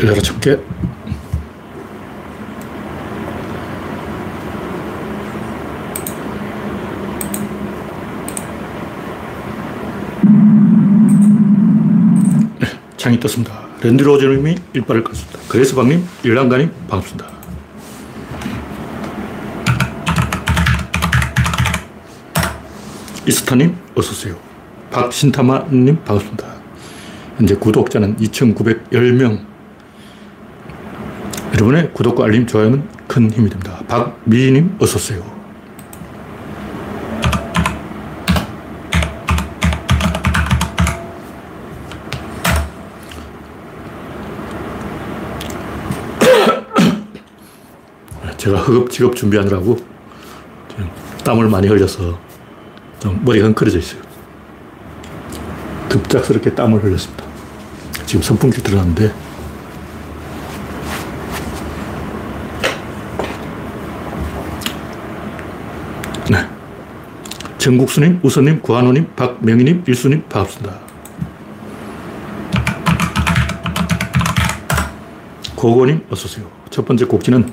참깨. 네, 창이 떴습니다. 랜드 로저님이 일발을 껐습니다. 그레스방님, 일랑가님, 반갑습니다. 이스타님, 어서오세요. 박신타마님, 반갑습니다. 현재 구독자는 2,910명. 여러분의 구독과 알림, 좋아요는 큰 힘이 됩니다. 박미희님, 어서오세요. 제가 허겁지겁 준비하느라고 땀을 많이 흘려서 좀 머리가 헝클어져 있어요. 급작스럽게 땀을 흘렸습니다. 지금 선풍기 들어갔는데 정국수님, 우선님, 구한호님, 박명희님, 일수님 반갑습니다. 고고님 어서오세요. 첫 번째 곡지는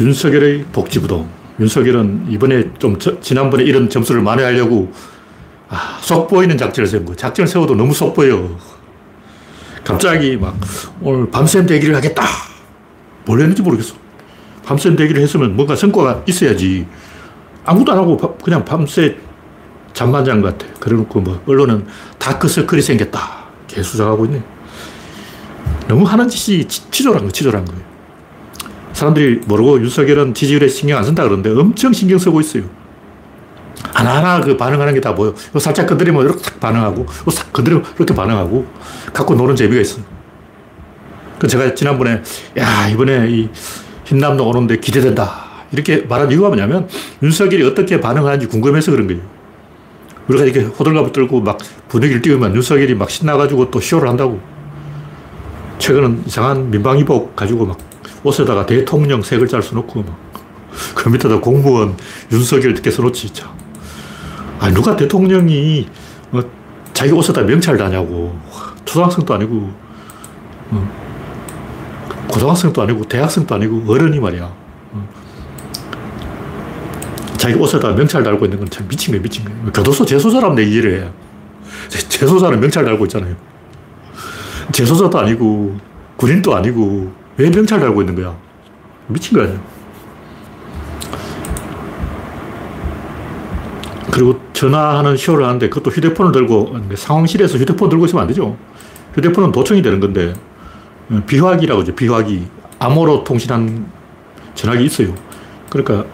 윤석열의 복지부동. 윤석열은 이번에 좀 저, 지난번에 이런 점수를 만회하려고 아, 속 보이는 작전을 세운 거. 작전을 세워도 너무 속 보여. 갑자기 막 오늘 밤샘 대기를 하겠다. 뭘 했는지 모르겠어. 밤샘 대기를 했으면 뭔가 성과가 있어야지. 아무도 안 하고 그냥 밤새 잠만 잔 것 같아. 그래 놓고 뭐 언론은 다크서클이 생겼다. 개수작하고 있네. 너무 하는 짓이 치졸한 거, 치졸한 거예요. 사람들이 모르고 윤석열은 지지율에 신경 안 쓴다 그러는데 엄청 신경 쓰고 있어요. 하나하나 그 반응하는 게 다 보여. 이거 살짝 건드리면 이렇게 반응하고, 이거 싹 건드리면 이렇게 반응하고, 갖고 노는 재미가 있어. 그 제가 지난번에, 야, 이번에 이 흰남노 오는데 기대된다. 이렇게 말한 이유가 뭐냐면, 윤석열이 어떻게 반응하는지 궁금해서 그런 거예요. 우리가 이렇게 호들갑을 떨고 막 분위기를 띄우면 윤석열이 막 신나가지고 또 쇼를 한다고. 최근은 이상한 민방위복 가지고 막 옷에다가 대통령 세 글자를 써놓고 막, 그 밑에다 공무원 윤석열 이렇게 써놓지, 참. 아, 누가 대통령이 어, 자기 옷에다 명찰 다냐고. 초등학생도 아니고, 어, 고등학생도 아니고, 대학생도 아니고, 어른이 말이야. 어. 자기 옷에다 명찰 달고 있는 건 참 미친 거야, 미친 거야. 교도소 재소자라면 내 이해를 해. 재소자는 명찰 달고 있잖아요. 재소자도 아니고, 군인도 아니고, 왜 명찰 달고 있는 거야? 미친 거 아니야. 그리고 전화하는 쇼를 하는데 그것도 휴대폰을 들고, 상황실에서 휴대폰 들고 있으면 안 되죠. 휴대폰은 도청이 되는 건데, 어, 비화기라고 하죠, 비화기. 암호로 통신한 전화기 있어요. 그러니까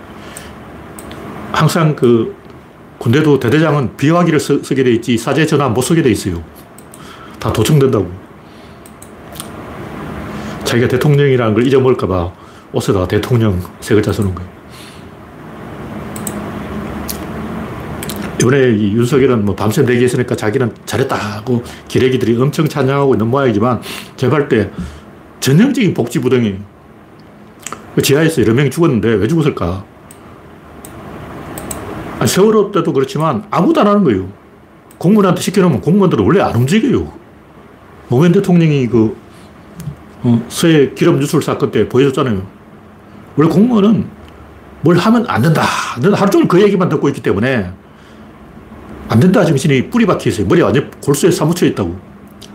항상 그 군대도 대대장은 비화기를 쓰, 게 돼 있지 사제 전화 못 쓰게 돼 있어요. 다 도청된다고. 자기가 대통령이라는 걸 잊어먹을까봐 옷에다가 대통령 세 글자 쓰는 거예요. 이번에 이 윤석열은 뭐 밤새 내기했으니까 자기는 잘했다 하고 기레기들이 엄청 찬양하고 있는 모양이지만 할때 전형적인 복지부동이에요. 그 지하에서 여러 명이 죽었는데 왜 죽었을까? 아니, 세월호 때도 그렇지만 아무도 안 하는 거예요. 공무원한테 시켜놓으면 공무원들은 원래 안 움직여요. 노무현 대통령이 그 어, 서해 기름 유출 사건 때 보여줬잖아요. 원래 공무원은 뭘 하면 안 된다. 너는 하루 종일 그 얘기만 듣고 있기 때문에 안 된다 정신이 뿌리 박혀 있어요. 머리 완전 골수에 사무쳐 있다고.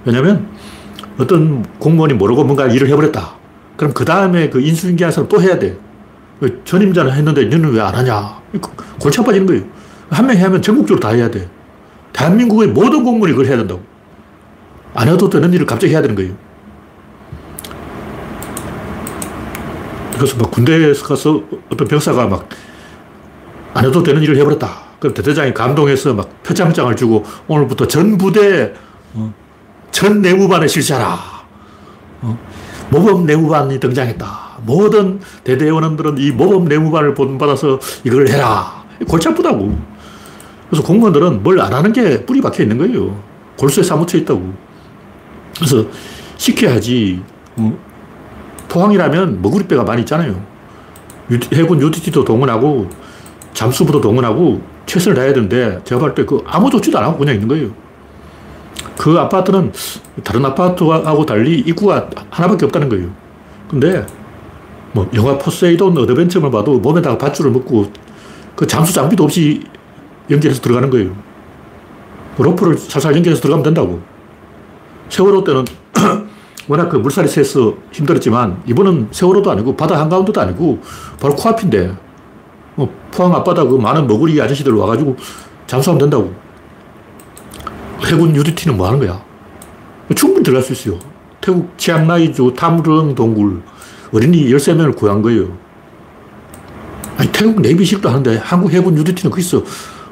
왜냐면 어떤 공무원이 모르고 뭔가 일을 해버렸다. 그럼 그 다음에 그 인수인계한 사람 또 해야 돼. 전임자는 했는데 너는 왜 안 하냐. 골치 아파지는 거예요. 한 명이 하면 전국적으로 다 해야 돼. 대한민국의 모든 공무원이 그걸 해야 된다고. 안 해도 되는 일을 갑자기 해야 되는 거예요. 그래서 막 군대에서 가서 어떤 병사가 막 안 해도 되는 일을 해버렸다. 그럼 대대장이 감동해서 막 표창장을 주고 오늘부터 전 부대 어, 전 내무반에 실시하라. 어, 모범 내무반이 등장했다. 모든 대대원원들은 이 모범 내무반을 본받아서 이걸 해라. 골치 아프다고. 그래서 공무원들은 뭘 안 하는 게 뿌리 박혀 있는 거예요. 골수에 사무쳐 있다고. 그래서 시켜야지. 어, 포항이라면 머구리배가 많이 있잖아요. 해군 UDT도 동원하고 잠수부도 동원하고 최선을 다해야 되는데 제가 볼 때 그 아무 조치도 안 하고 그냥 있는 거예요. 그 아파트는 다른 아파트하고 달리 입구가 하나밖에 없다는 거예요. 근데 뭐 영화 포세이돈 어드벤처를 봐도 몸에다가 밧줄을 묶고 그 잠수 장비도 없이 연결해서 들어가는 거예요. 로프를 살살 연결해서 들어가면 된다고. 세월호 때는 워낙 그 물살이 세서 힘들었지만 이번은 세월호도 아니고 바다 한가운데도 아니고 바로 코앞인데 뭐 포항 앞바다 그 많은 머구리 아저씨들 와가지고 잠수하면 된다고. 해군 UDT는 뭐 하는 거야? 충분히 들어갈 수 있어요. 태국 치앙마이주 탐릉 동굴 어린이 13명을 구한 거예요. 아니, 태국 내비식도 하는데 한국 해군 UDT는 거기서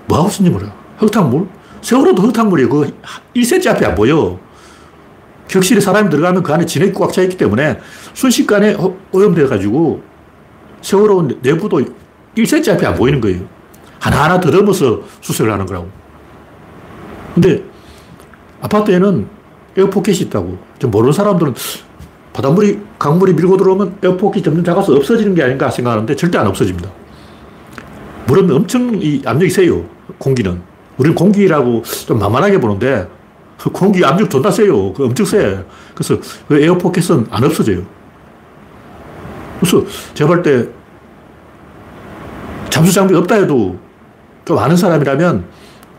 뭐 하고 있는지 몰라. 흙탕물? 세월호도 흙탕물이에요. 그 1cm 앞에 안 보여. 격실에 사람이 들어가면 그 안에 진액이 꽉 차 있기 때문에 순식간에 오염돼가지고 세월호 내부도 1cm 앞에 안 보이는 거예요. 하나하나 더듬어서 수색을 하는 거라고. 근데 아파트에는 에어포켓이 있다고. 좀 모르는 사람들은 바닷물이, 강물이 밀고 들어오면 에어포켓이 점점 작아서 없어지는 게 아닌가 생각하는데 절대 안 없어집니다. 물은 엄청 이 압력이 세요. 공기는. 우리는 공기라고 좀 만만하게 보는데 공기 압력 존나 세요. 그 엄청 세. 그래서 그 에어포켓은 안 없어져요. 그래서 제가 볼 때 잠수 장비 없다 해도 좀 아는 사람이라면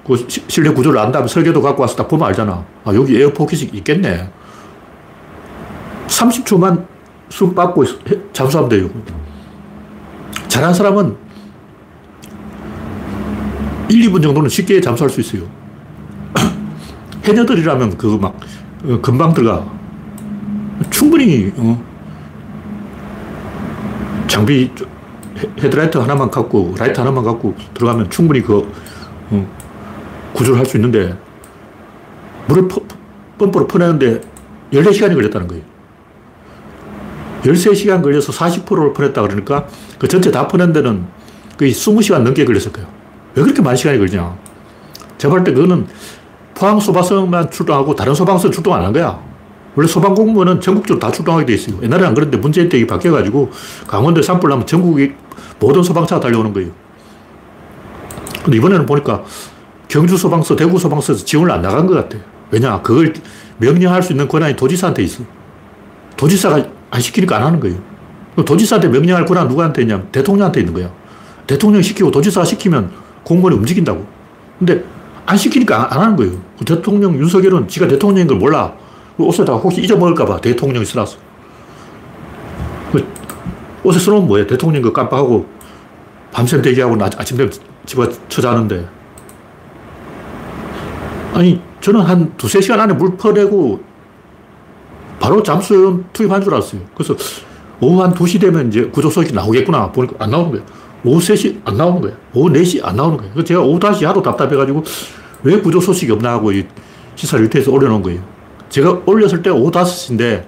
그 실내 구조를 안 다면 설계도 갖고 와서 딱 보면 알잖아. 아, 여기 에어포켓이 있겠네. 30초만 숨 빠고 잠수하면 돼요. 잘하는 사람은 1, 2분 정도는 쉽게 잠수할 수 있어요. 해녀들이라면 그거 막 어, 금방 들어가. 충분히 어, 장비 헤드라이트 하나만 갖고 라이트 하나만 갖고 들어가면 충분히 그 어, 구조를 할 수 있는데 물을 퍼, 펌프로 퍼내는데 14시간이 걸렸다는 거예요. 13시간 걸려서 40%를 퍼냈다 그러니까 그 전체 다 퍼낸 데는 거의 20시간 넘게 걸렸을 거예요. 왜 그렇게 많은 시간이 걸리냐. 제가 볼때 그거는 포항 소방서만 출동하고 다른 소방서 출동 안 한 거야. 원래 소방공무원은 전국적으로 다 출동하게 돼 있어요. 옛날에는 안 그런데 문재인 때 바뀌어가지고 강원도에 산불 나면 전국이 모든 소방차가 달려오는 거예요. 근데 이번에는 보니까 경주 소방서, 대구 소방서에서 지원을 안 나간 것 같아. 왜냐, 그걸 명령할 수 있는 권한이 도지사한테 있어. 도지사가 안 시키니까 안 하는 거예요. 도지사한테 명령할 권한 누구한테 있냐면 대통령한테 있는 거야. 대통령이 시키고 도지사가 시키면 공무원이 움직인다고. 근데 안 시키니까 안 하는 거예요. 그 대통령 윤석열은 지가 대통령인 걸 몰라. 그 옷에다가 혹시 잊어먹을까봐 대통령이 써놨어. 그 옷에 써놓으면 뭐야? 대통령 거 깜빡하고 밤샘 대기하고 아침 되면 집에 쳐자는데 아니, 저는 한 두세 시간 안에 물 퍼내고 바로 잠수용 투입한 줄 알았어요. 그래서 오후 한 2시 되면 이제 구조 소식이 나오겠구나. 보니까 안 나오는 거예요. 오후 3시 안 나오는 거예요. 오후 4시 안 나오는 거예요. 그래서 제가 오후 다시 하도 답답해가지고 왜 구조 소식이 없나 하고 이 시사 일터에서 올려놓은 거예요. 제가 올렸을 때 오후 5시인데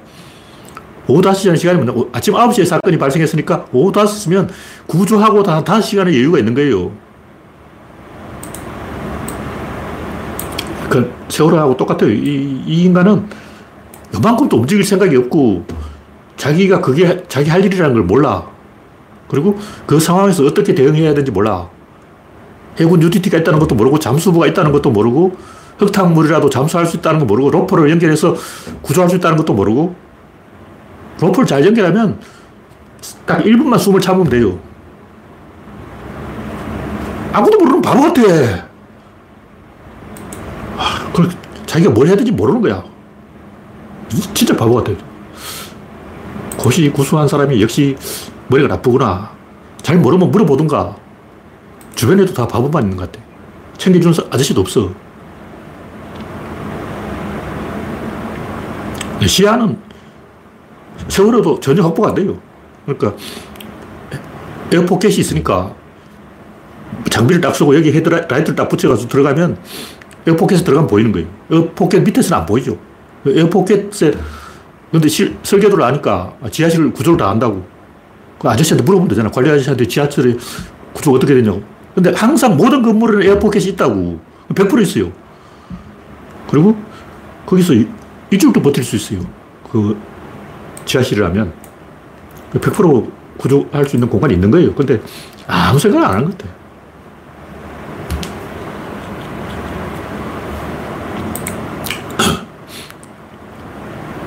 오후 5시 전 시간이면 아침 9시에 사건이 발생했으니까 오후 5시면 구조하고 한 5시간의 여유가 있는 거예요. 그 세월호하고 똑같아요. 이, 이 인간은 요만큼도 움직일 생각이 없고 자기가 그게 자기 할 일이라는 걸 몰라. 그리고 그 상황에서 어떻게 대응해야 되는지 몰라. 해군 UTT가 있다는 것도 모르고 잠수부가 있다는 것도 모르고 흙탕물이라도 잠수할 수 있다는 거 모르고 로퍼를 연결해서 구조할 수 있다는 것도 모르고 로퍼를 잘 연결하면 딱 1분만 숨을 참으면 돼요. 아무도 모르는 바보 같아. 그 자기가 뭘 해야 되는지 모르는 거야. 진짜 바보 같아요. 고시 구수한 사람이 역시 머리가 나쁘구나. 잘 모르면 물어보든가. 주변에도 다 바보만 있는 것 같아. 챙겨주는 아저씨도 없어. 시야는 세월호도 전혀 확보가 안 돼요. 그러니까 에어포켓이 있으니까 장비를 딱 쓰고 여기 헤드라이트를 딱 붙여가지고 들어가면 에어포켓에 들어가면 보이는 거예요. 에어포켓 밑에서는 안 보이죠. 에어포켓에, 근데 실, 설계도를 아니까 지하실 구조를 다 안다고. 그 아저씨한테 물어보면 되잖아. 관리 아저씨한테 지하실의 구조가 어떻게 되냐고. 근데 항상 모든 건물에는 에어포켓이 있다고. 100% 있어요. 그리고 거기서 이쪽도 버틸 수 있어요. 그 지하실이라면. 100% 구조할 수 있는 공간이 있는 거예요. 근데 아무 생각 안 하는 것 같아요.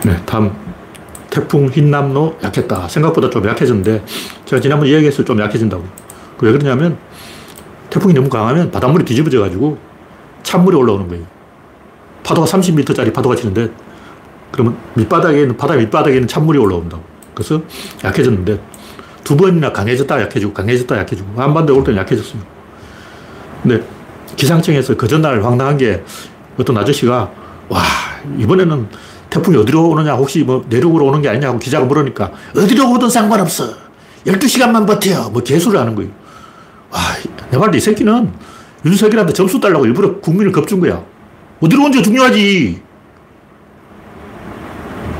네, 다음. 태풍 흰남노 약했다. 생각보다 좀 약해졌는데, 제가 지난번에 이야기했어요. 좀 약해진다고. 왜 그러냐면, 태풍이 너무 강하면 바닷물이 뒤집어져가지고 찬물이 올라오는 거예요. 파도가 30m짜리 파도가 치는데, 그러면 밑바닥에 있는, 바다 밑바닥에 있는 찬물이 올라온다고. 그래서 약해졌는데, 두 번이나 강해졌다 약해지고, 강해졌다 약해지고, 한반도에 올 때는 약해졌어요. 근데 기상청에서 그 전날 황당한 게 어떤 아저씨가, 와, 이번에는 태풍이 어디로 오느냐, 혹시 뭐 내륙으로 오는 게 아니냐고 기자가 물으니까, 어디로 오든 상관없어. 12시간만 버텨. 뭐 개수를 하는 거예요. 와, 내 말도 이 새끼는 윤석열한테 점수 달라고 일부러 국민을 겁준 거야. 어디로 온지가 중요하지.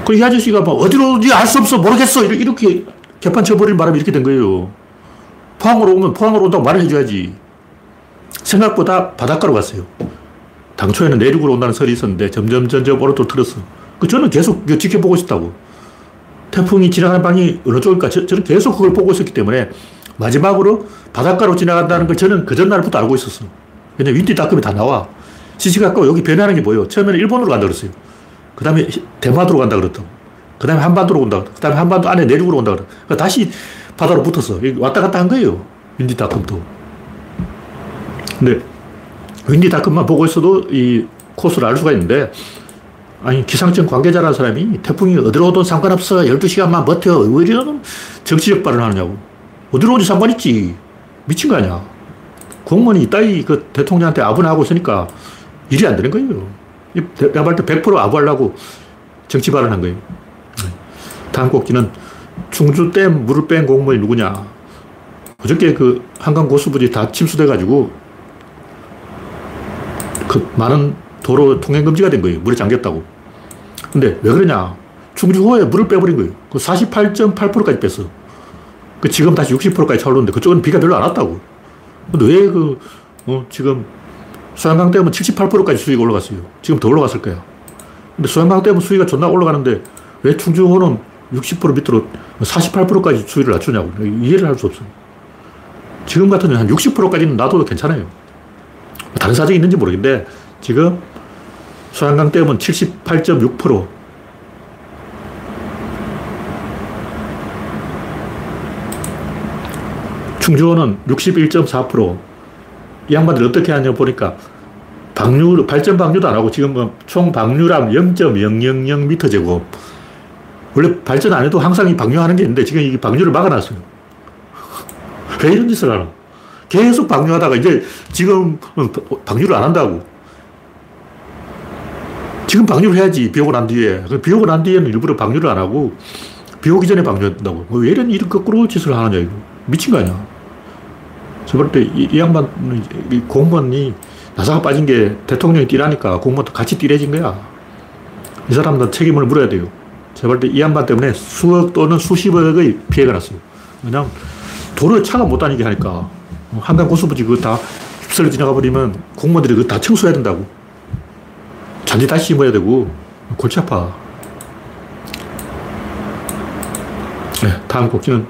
그 이 아저씨가 뭐 어디로 온지 알 수 없어. 모르겠어. 이렇게 개판 쳐버릴 바람에 이렇게 된 거예요. 포항으로 오면 포항으로 온다고 말을 해줘야지. 생각보다 바닷가로 갔어요. 당초에는 내륙으로 온다는 설이 있었는데 점점 점점 오른쪽으로 틀었어. 그 저는 계속 지켜보고 있었다고. 태풍이 지나가는 방이 어느 쪽일까? 저, 는 계속 그걸 보고 있었기 때문에 마지막으로 바닷가로 지나간다는 걸 저는 그 전날부터 알고 있었어. 왜냐면 윈디닷컴이 다 나와. 시시각각 여기 변하는 게 뭐예요? 처음에는 일본으로 간다 그랬어요. 그 다음에 대마도로 간다 그랬다고. 그 다음에 한반도로 온다. 그 다음에 한반도 안에 내륙으로 온다 그래. 그러니까 다시 바다로 붙었어. 왔다 갔다 한 거예요. 윈디닷컴도. 근데 윈디닷컴만 보고 있어도 이 코스를 알 수가 있는데 아니 기상청 관계자라는 사람이 태풍이 어디로 오든 상관없어. 12시간만 버텨. 왜 이런 정치적 발언을 하느냐고. 어디로 오지 상관있지. 미친 거 아니야. 공무원이 이따위 그 대통령한테 아분하고 있으니까 일이 안 되는 거예요. 내가 볼때 100% 아부하려고 정치 발언한 거예요. 다음 꼭지는 충주댐 물을 뺀 공무원이 누구냐. 어저께 그 한강 고수부지 다 침수돼가지고 그 많은 도로 통행 금지가 된 거예요. 물에 잠겼다고. 근데 왜 그러냐. 충주호에 물을 빼버린 거예요. 그 48.8%까지 뺐어. 그 지금 다시 60%까지 차오르는데 그쪽은 비가 별로 안 왔다고. 근데 왜 그, 어, 지금 소양강 댐은 78%까지 수위가 올라갔어요. 지금 더 올라갔을 거야. 근데 소양강 댐은 수위가 존나 올라가는데 왜 충주호는 60% 밑으로 48%까지 수위를 낮추냐고. 이해를 할 수 없어요. 지금 같은 한 60%까지는 놔둬도 괜찮아요. 다른 사정이 있는지 모르겠는데 지금 소양강 댐은 78.6%, 충주호는 61.4%. 이 양반들 어떻게 하냐 보니까 방류, 발전 방류도 안 하고 지금 뭐총 방류량 0.000m 제곱. 원래 발전 안 해도 항상 이 방류하는 게 있는데 지금 이 방류를 막아놨어요. 왜 이런 짓을 하나? 계속 방류하다가 이제 지금 방류를 안 한다고. 지금 방류를 해야지, 비 오고 난 뒤에. 그비 오고 난 뒤에는 일부러 방류를 안 하고, 비 오기 전에 방류한다고. 왜 이런, 이런 거꾸로 짓을 하느냐, 이거. 미친 거 아니야. 저번 때 이, 이 양반, 이 공무원이 나사가 빠진 게 대통령이 뛰라니까 공무원도 같이 뛰래진 거야. 이 사람들 책임을 물어야 돼요. 제발 이 양반 때문에 수억 또는 수십억의 피해가 났어요. 왜냐면 도로에 차가 못 다니게 하니까 한강 고수부지 그거 다 휩쓸려 지나가 버리면 공무원들이 그거 다 청소해야 된다고. 잔디 다시 심어야 되고 골치 아파. 네, 다음 곡지는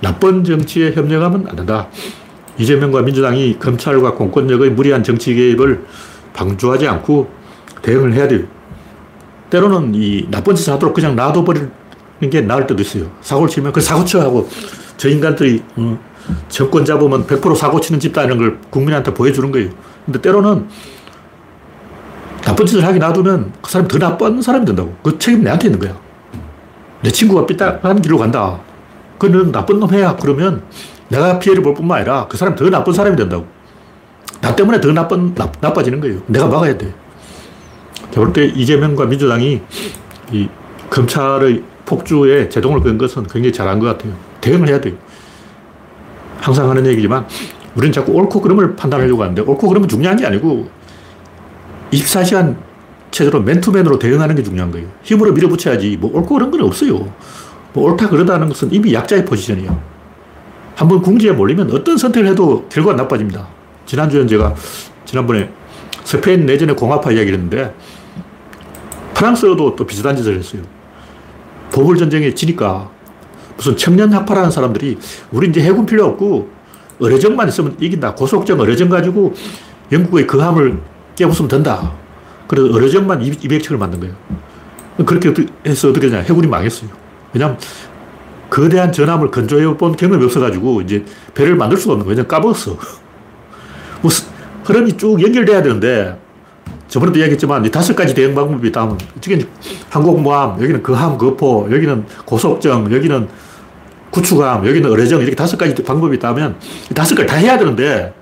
나쁜 정치에 협력하면 안 된다. 이재명과 민주당이 검찰과 공권력의 무리한 정치 개입을 방조하지 않고 대응을 해야 돼요. 때로는 이 나쁜 짓을 하도록 그냥 놔둬버리는 게 나을 때도 있어요. 사고를 치면 그 사고 쳐 하고 저 인간들이 어, 정권 잡으면 100% 사고 치는 집단이라는 걸 국민한테 보여주는 거예요. 근데 때로는 나쁜 짓을 하게 놔두면 그 사람이 더 나쁜 사람이 된다고. 그 책임 내한테 있는 거야. 내 친구가 삐딱한 길로 간다. 그는 나쁜 놈 해야. 그러면 내가 피해를 볼 뿐만 아니라 그 사람이 더 나쁜 사람이 된다고. 나 때문에 더 나쁜, 나, 나빠지는 거예요. 내가 막아야 돼. 제가 때 이재명과 민주당이 이 검찰의 폭주에 제동을 건 것은 굉장히 잘한 것 같아요. 대응을 해야 돼요. 항상 하는 얘기지만 우리는 자꾸 옳고 그름을 판단하려고 하는데 옳고 그름은 중요한 게 아니고 24시간 체제로 맨투맨으로 대응하는 게 중요한 거예요. 힘으로 밀어붙여야지 뭐 옳고 그런 건 없어요. 뭐 옳다 그러다는 것은 이미 약자의 포지션이에요. 한번 궁지에 몰리면 어떤 선택을 해도 결과가 나빠집니다. 지난주에 제가 지난번에 스페인 내전의 공화파 이야기를 했는데 프랑스도 또 비슷한 짓을 했어요. 보불 전쟁에 지니까 무슨 청년 학파라는 사람들이 우리 이제 해군 필요 없고 의료정만 있으면 이긴다. 고속정 의료정 가지고 영국의 거함을 깨부수면 된다. 그래서 의료정만 200척을 만든 거예요. 그렇게 해서 어떻게 되냐. 해군이 망했어요. 왜냐면 거대한 전함을 건조해 본 경험이 없어가지고 이제 배를 만들 수가 없는 거예요. 까먹었어. 뭐 흐름이 쭉 연결돼야 되는데 저번에도 이야기했지만 이 다섯 가지 대응 방법이 있다면 이쪽에 항공모함, 여기는 거함, 거포, 여기는 고속정, 여기는 구축함, 여기는 의뢰정 이렇게 다섯 가지 방법이 있다면 다섯 가지 다 해야 되는데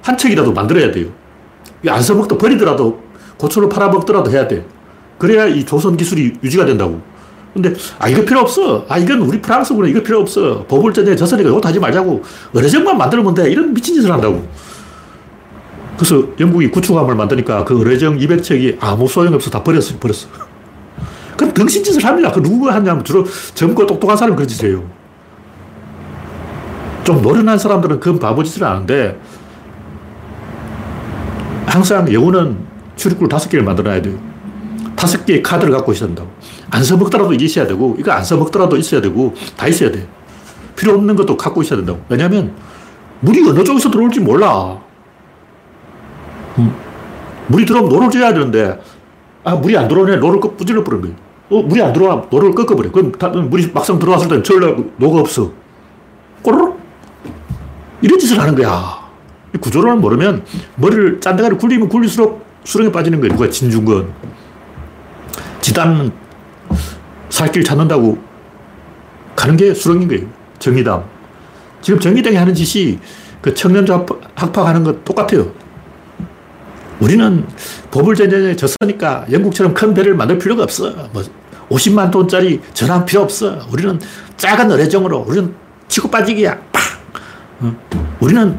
한 척이라도 만들어야 돼요. 안 써먹도 버리더라도 고철로 팔아먹더라도 해야 돼. 그래야 이 조선 기술이 유지가 된다고. 근데, 아, 이거 필요 없어. 아, 이건 우리 프랑스구나. 이거 필요 없어. 보불전에 저선이가 이것도 하지 말자고. 의뢰정만 만들면 돼. 이런 미친 짓을 한다고. 그래서 영국이 구축함을 만드니까 그 의뢰정 200척이 아무 소용없어. 다 버렸어. 버렸어. 그럼 등신짓을 합니다. 그 누구가 하냐면 주로 젊고 똑똑한 사람이 그런 짓을 해요. 좀 노련한 사람들은 그건 바보짓을 하는데 항상 영혼은 출입구를 다섯 개를 만들어야 돼요. 다섯 개의 카드를 갖고 있어야 된다고. 안 써먹더라도 이게 있어야 되고, 이거 안 써먹더라도 있어야 되고, 다 있어야 돼. 필요 없는 것도 갖고 있어야 된다고. 왜냐면, 물이 어느 쪽에서 들어올지 몰라. 음. 물이 들어오면 노를 저야 되는데, 아, 물이 안 들어오네. 노를 분질러 버린 거예요. 어, 물이 안 들어와. 노를 꺾어버려. 그럼 물이 막상 들어왔을 때는 저을 노가 없어. 꼬르륵? 이런 짓을 하는 거야. 구조론을 모르면 머리를 짠데가리 굴리면 굴릴수록 수렁에 빠지는 거예요. 누가 진중권. 지단은 살길 찾는다고 가는 게 수렁인 거예요. 정의당. 지금 정의당이 하는 짓이 그 청년자 학파하는 것 똑같아요. 우리는 보물전쟁에 졌으니까 영국처럼 큰 배를 만들 필요가 없어. 뭐 50만 톤짜리 전함 필요 없어. 우리는 작은 의뢰정으로 우리는 치고 빠지기야. 팍! 우리는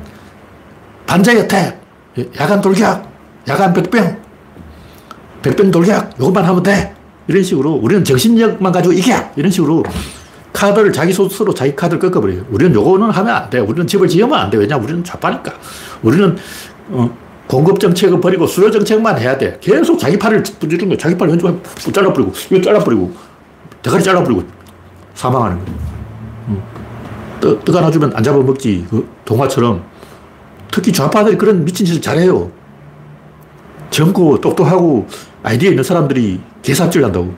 반자의 어택, 야간 돌격, 야간 백병, 백병 돌격, 이것만 하면 돼. 이런 식으로 우리는 정신력만 가지고 이겨. 이런 식으로 카드를 자기 스스로 자기 카드를 꺾어버려요. 우리는 요거는 하면 안 돼. 우리는 집을 지으면 안 돼. 왜냐 우리는 좌파니까. 우리는 어, 공급 정책을 버리고 수요 정책만 해야 돼. 계속 자기 팔을 부지는 거 자기 팔 왼쪽에 잘라버리고, 이거 잘라버리고, 대가리 잘라버리고 사망하는 거예요. 음. 떠, 떠 하나 주면 안 잡아먹지. 그 동화처럼 특히 좌파들이 그런 미친 짓을 잘해요. 젊고 똑똑하고 아이디어 있는 사람들이 개삽질 한다고.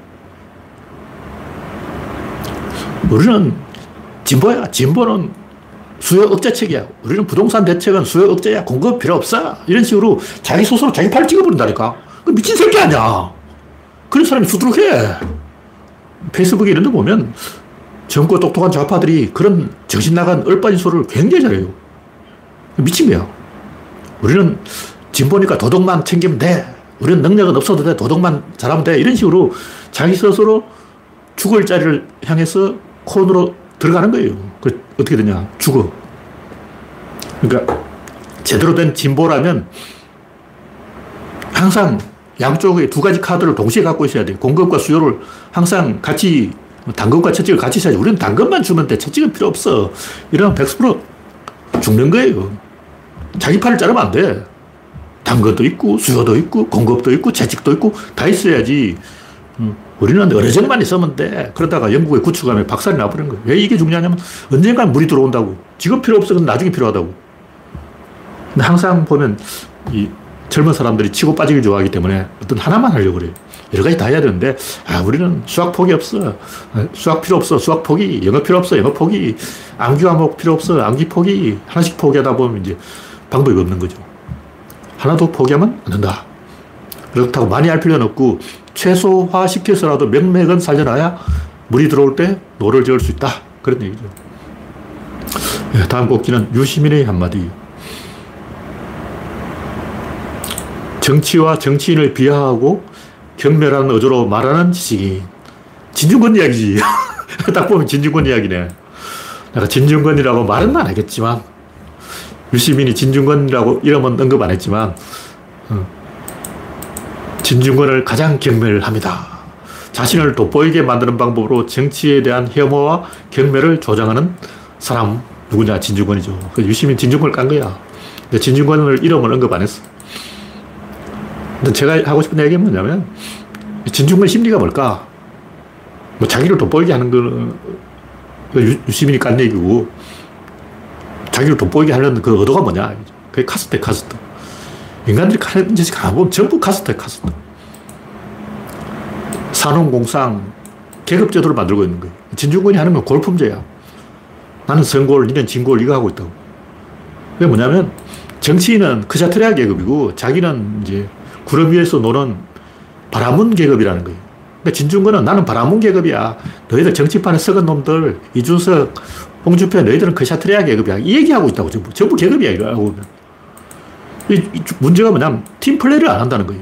우리는 진보야. 진보는 수요 억제책이야. 우리는 부동산 대책은 수요 억제야. 공급 필요 없어. 이런 식으로 자기 스스로 자기 팔 찍어버린다니까. 그 미친 새끼 아니야. 그런 사람이 수두룩해. 페이스북에 이런 데 보면 젊고 똑똑한 좌파들이 그런 정신 나간 얼빠진 소리를 굉장히 잘해요. 미친 거야. 우리는 진보니까 도덕만 챙기면 돼. 우리는 능력은 없어도 돼. 도덕만 잘하면 돼. 이런 식으로 자기 스스로 죽을 자리를 향해서 콘으로 들어가는 거예요. 그 어떻게 되냐. 죽어. 그러니까 제대로 된 진보라면 항상 양쪽에 두 가지 카드를 동시에 갖고 있어야 돼. 공급과 수요를 항상 같이 당근과 채찍을 같이 써야지. 우리는 당근만 주면 돼. 채찍은 필요 없어. 이러면 100% 죽는 거예요. 자기 팔을 자르면 안 돼. 당근도 있고, 수요도 있고, 공급도 있고, 채찍도 있고, 다 있어야지. 음, 우리는 어느 정만 있으면 돼. 그러다가 영국의 구축함에 박살이 나버린 거예요. 왜 이게 중요하냐면 언젠간 물이 들어온다고. 지금 필요 없어. 나중에 필요하다고. 근데 항상 보면 이 젊은 사람들이 치고 빠지기 좋아하기 때문에 어떤 하나만 하려고 그래요. 여러 가지 다 해야 되는데, 아, 우리는 수학 포기 없어. 수학 필요 없어. 수학 포기. 영어 필요 없어. 영어 포기. 암기 과목 필요 없어. 암기 포기. 하나씩 포기하다 보면 이제 방법이 없는 거죠. 하나도 포기하면 안 된다. 그렇다고 많이 할 필요는 없고, 최소화 시켜서라도 명맥은 살려놔야 물이 들어올 때 노를 저을 수 있다. 그런 얘기죠. 네, 다음 꼭지는 유시민의 한마디. 정치와 정치인을 비하하고 경멸하는 어조로 말하는 지식인. 진중권 이야기지. 딱 보면 진중권 이야기네. 내가 진중권이라고 말은 안 하겠지만, 유시민이 진중권이라고 이름은 언급 안 했지만, 어, 진중권을 가장 경멸 합니다. 자신을 돋보이게 만드는 방법으로 정치에 대한 혐오와 경멸을 조장하는 사람, 누구냐? 진중권이죠. 유시민 진중권을 깐 거야. 근데 진중권을 이름을 언급 안 했어. 근데 제가 하고 싶은 얘기는 뭐냐면, 진중권 심리가 뭘까? 뭐 자기를 돋보이게 하는 거는 유시민이 깐 얘기고, 자기를 돋보이게 하려는 그 의도가 뭐냐? 그게 카스트, 카스트. 인간들이 하는 짓이 가보면 전부 카스트, 카스트. 사농공상, 계급제도를 만들고 있는 거예요. 진중권이 하는 건 골품제야. 나는 성골, 니는 진골, 이거 하고 있다고. 그게 뭐냐면, 정치인은 크샤트리아 계급이고, 자기는 이제 구름 위에서 노는 바라문 계급이라는 거예요. 그러니까 진중권은 나는 바라문 계급이야. 너희들 정치판에 썩은 놈들, 이준석, 홍준표, 너희들은 크샤트리아 계급이야. 이 얘기하고 있다고, 전부. 전부 계급이야, 이거 하고. 이, 이 문제가 뭐냐면, 팀 플레이를 안 한다는 거예요.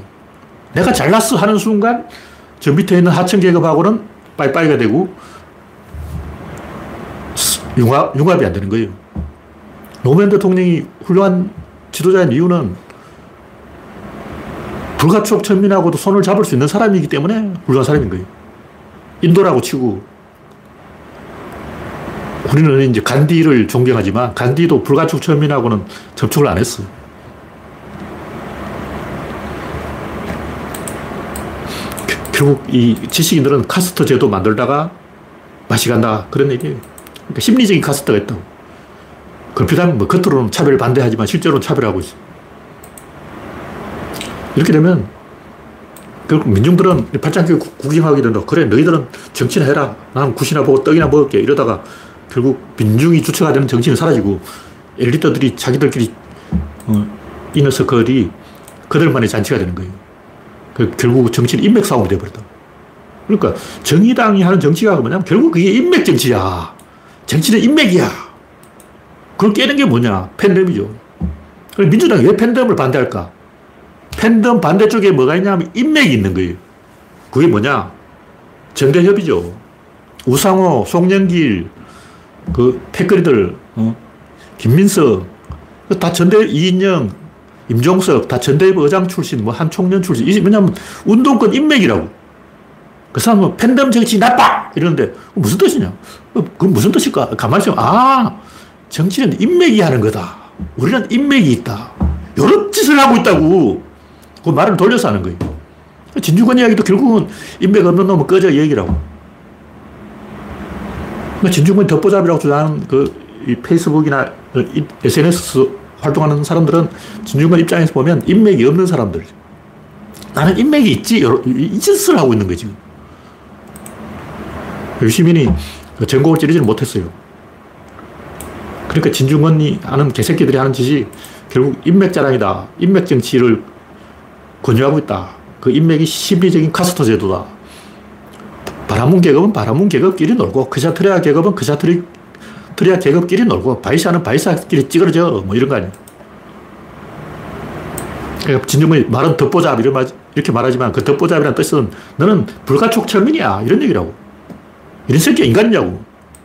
내가 잘났어 하는 순간, 저 밑에 있는 하층 계급하고는 빠이빠이가 되고, 융합, 융합이 안 되는 거예요. 노무현 대통령이 훌륭한 지도자인 이유는 불가촉 천민하고도 손을 잡을 수 있는 사람이기 때문에 훌륭한 사람인 거예요. 인도라고 치고 우리는 이제 간디를 존경하지만 간디도 불가촉 천민하고는 접촉을 안 했어. 결국 이 지식인들은 카스터 제도 만들다가 맛이 간다. 그런 얘기예요. 그러니까 심리적인 카스터가 있다고. 그렇다면 뭐 겉으로는 차별 반대하지만 실제로는 차별하고 있어. 이렇게 되면 결국 민중들은 팔짱끼 구경하게 된다. 그래, 너희들은 정치나 해라. 나는 굿이나 보고 떡이나 먹을게. 이러다가 결국 민중이 주체가 되는 정치는 사라지고 엘리트들이 자기들끼리 어, 이너서클이 그들만의 잔치가 되는 거예요. 그 결국 정치는 인맥 싸움이 되어버렸다. 그러니까 정의당이 하는 정치가 뭐냐면 결국 그게 인맥 정치야. 정치는 인맥이야. 그걸 깨는 게 뭐냐? 팬덤이죠. 그럼 민주당이 왜 팬덤을 반대할까? 팬덤 반대쪽에 뭐가 있냐면 인맥이 있는 거예요. 그게 뭐냐? 정대협이죠. 우상호, 송영길, 그 패거리들, 어? 김민석, 그다 전대, 이인영, 임종석, 다 전대협 의장 출신, 뭐 한총련 출신. 이게 뭐냐면 운동권 인맥이라고. 그 사람은 팬덤 정치 나빠! 이러는데 무슨 뜻이냐? 어, 그건 무슨 뜻일까? 가만히 있으면, 아, 정치는 인맥이 하는 거다. 우리는 인맥이 있다. 이런 짓을 하고 있다고. 그 말을 돌려서 하는 거예요. 진주권 이야기도 결국은 인맥 없는 놈은 꺼져 얘기라고. 진주권 덮보잡이라고 주장하는 그 페이스북이나 SNS 활동하는 사람들은 진주권 입장에서 보면 인맥이 없는 사람들. 나는 인맥이 있지. 이 짓을 하고 있는 거지. 유시민이 정곡을 찌르지는 못했어요. 그러니까 진중권이 하는 개새끼들이 하는 짓이 결국 인맥 자랑이다. 인맥 정치를 권유하고 있다. 그 인맥이 심리적인 카스트 제도다. 바라문 계급은 바라문 계급끼리 놀고 크샤트리아 계급은 크샤트리 트리아 계급끼리 놀고 바이샤는 바이샤끼리 찌그러져 뭐 이런 거 아니에요. 그러니까 진중권이 말은 말, 이렇게 말하지만 그 덮보잡이라는 뜻은 너는 불가촉 천민이야 이런 얘기라고. 이런 새끼 인간이냐고.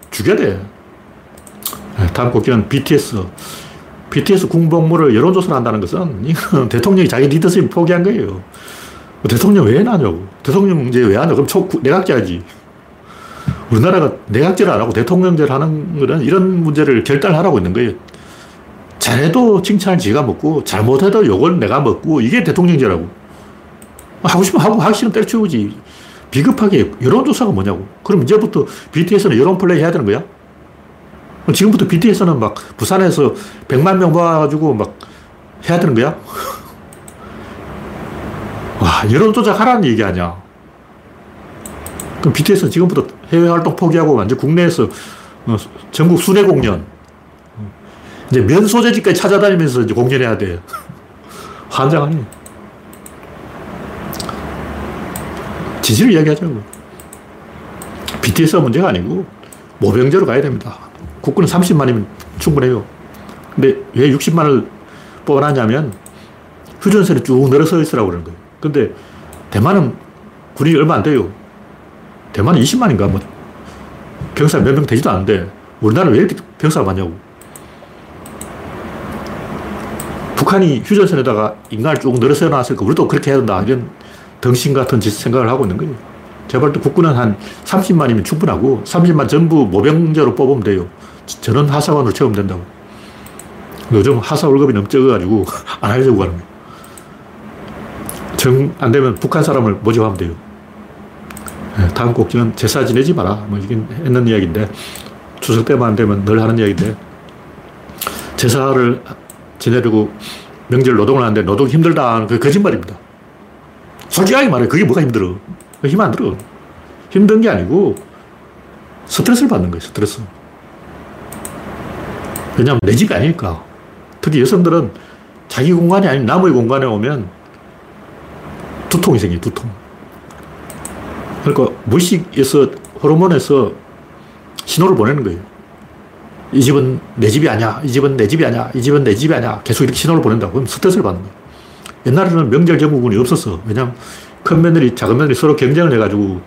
죽여야 돼. 네, 다음 곡기는 BTS. BTS 궁복무를 여론조사를 한다는 것은 대통령이 자기 리더십을 포기한 거예요. 대통령 왜 나냐고. 대통령 이제 왜 하냐. 그럼 초, 내각제하지. 우리나라가 내각제를 안 하고 대통령제를 하는 거는 이런 문제를 결단하라고 있는 거예요. 잘해도 칭찬을 지가 먹고 잘못해도 욕을 내가 먹고 이게 대통령제라고. 하고 싶으면 하고 하기 싫으면 때려치우지. 비겁하게 여론조사가 뭐냐고. 그럼 이제부터 BTS는 여론 플레이 해야 되는 거야? 지금부터 BTS는 막 부산에서 100만 명 모아가지고 막 해야 되는 거야? 와, 여론 조작하라는 얘기 아니야. 그럼 BTS는 지금부터 해외 활동 포기하고 완전 국내에서 어, 전국 순회 공연. 이제 면 소재지까지 찾아다니면서 이제 공연해야 돼. 환장하네. 진실을 이야기하자고. BTS가 문제가 아니고 모병제로 가야 됩니다. 국군은 30만이면 충분해요. 근데 왜 60만을 뽑아놨냐면 휴전선에 쭉 늘어서 있으라고 그러는 거예요. 근데 대만은 군이 얼마 안 돼요. 대만은 20만인가 뭐 병사 몇 명 되지도 않는데 우리나라는 왜 이렇게 병사가 많냐고. 북한이 휴전선에다가 인간을 쭉 늘어서 놨으니까 우리도 그렇게 해야 된다. 이런 덩신 같은 생각을 하고 있는 거예요. 제발 또 국군은 한 30만이면 충분하고 30만 전부 모병제로 뽑으면 돼요. 전원 하사관으로 채우면 된다고. 요즘 하사 월급이 적어가지고 안 하려고 하는 거예요. 정, 안 되면 북한 사람을 모집하면 돼요. 네, 다음 꼭지는 제사 지내지 마라. 뭐 이긴 했는 이야기인데 추석 때만 안 되면 늘 하는 이야기인데 제사를 지내려고 명절 노동을 하는데 노동 힘들다. 그 거짓말입니다. 솔직하게 말해. 그게 뭐가 힘들어. 힘 안 들어. 힘든 게 아니고 스트레스를 받는 거예요, 스트레스. 왜냐하면 내 집이 아니니까. 특히 여성들은 자기 공간이 아닌 남의 공간에 오면 두통이 생겨요, 두통. 그러니까 무의식에서, 호르몬에서 신호를 보내는 거예요. 이 집은 내 집이 아니야. 이 집은 내 집이 아니야. 이 집은 내 집이 아니야. 계속 이렇게 신호를 보낸다고. 그럼 스트레스를 받는 거예요. 옛날에는 명절 경구군이 없었어. 왜냐면 큰 며느리, 작은 며느리 서로 경쟁을 해가지고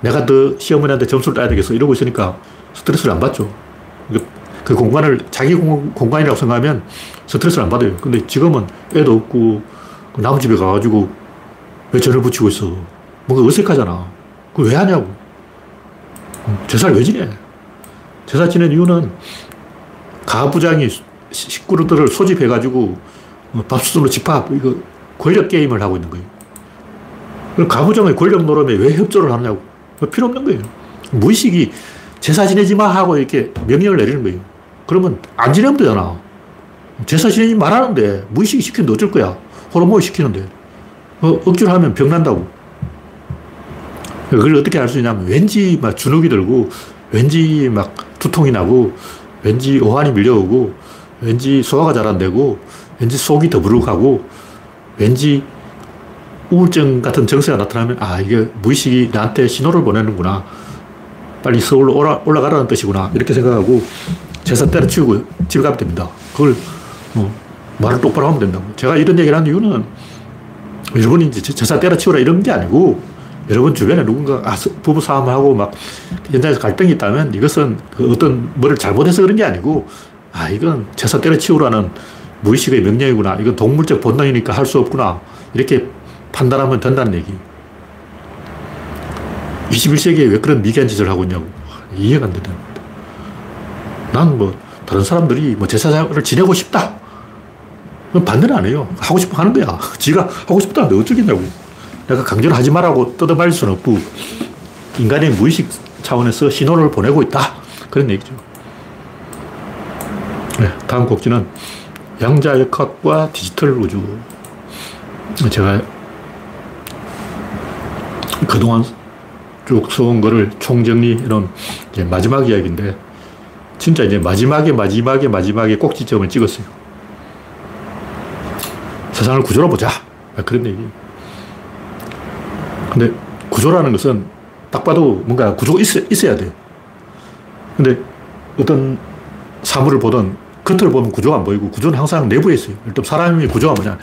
내가 더 시어머니한테 점수를 따야 되겠어. 이러고 있으니까 스트레스를 안 받죠. 그 공간을 자기 공간이라고 생각하면 스트레스를 안 받아요. 근데 지금은 애도 없고 그남 집에 가가지고 왜 전을 붙이고 있어. 뭔가 어색하잖아. 그걸 왜 하냐고. 제사를 왜 지내? 제사 지낸 이유는 가부장이 식구들을 소집해가지고 뭐 밥수으로 집합, 이거 권력 게임을 하고 있는 거예요. 가부장의 권력 노름에 왜 협조를 하냐고. 필요 없는 거예요. 무의식이 제사 지내지 마 하고 이렇게 명령을 내리는 거예요. 그러면 안 지내면 되잖아. 제사 지내지 말하는데 무의식이 시키는데 어쩔 거야. 호르몬이 시키는데. 어, 억지로 하면 병 난다고. 그걸 어떻게 알 수 있냐면 왠지 막 주눅이 들고 왠지 막 두통이 나고 왠지 오한이 밀려오고 왠지 소화가 잘 안 되고 왠지 속이 더부룩하고 왠지 우울증 같은 증세가 나타나면 아 이게 무의식이 나한테 신호를 보내는구나 빨리 서울로 올라, 올라가라는 뜻이구나 이렇게 생각하고 제사 때려치우고 집에 가면 됩니다. 그걸 뭐 말을 똑바로 하면 된다고. 제가 이런 얘기를 하는 이유는 여러분이 이제 제사 때려치우라 이런 게 아니고 여러분 주변에 누군가 아, 부부 싸움하고 막 현장에서 갈등이 있다면 이것은 그 어떤 뭐를 잘못해서 그런 게 아니고 아 이건 제사 때려치우라는 무의식의 명령이구나. 이건 동물적 본능이니까 할 수 없구나. 이렇게 판단하면 된다는 얘기. 21세기에 왜 그런 미개한 짓을 하고 있냐고. 이해가 안 되는. 난 뭐, 다른 사람들이 뭐 제사장을 지내고 싶다. 반대는 안 해요. 하고 싶어 하는 거야. 지가 하고 싶다는데 어쩌겠냐고. 내가 강제로 하지 말라고 뜯어말릴 수는 없고, 인간의 무의식 차원에서 신호를 보내고 있다. 그런 얘기죠. 네, 다음 곡지는 양자역학과 디지털 우주. 제가 그동안 쭉 써온 거를 총정리 이런 마지막 이야기인데, 진짜 이제 마지막에 마지막에 마지막에 꼭지점을 찍었어요. 세상을 구조로 보자. 그런 얘기. 근데 구조라는 것은 딱 봐도 뭔가 구조가 있어, 있어 야 돼. 근데 어떤 사물을 보든 겉을 보면 구조가 안 보이고 구조는 항상 내부에 있어요. 일단 사람의 구조가 뭐냐.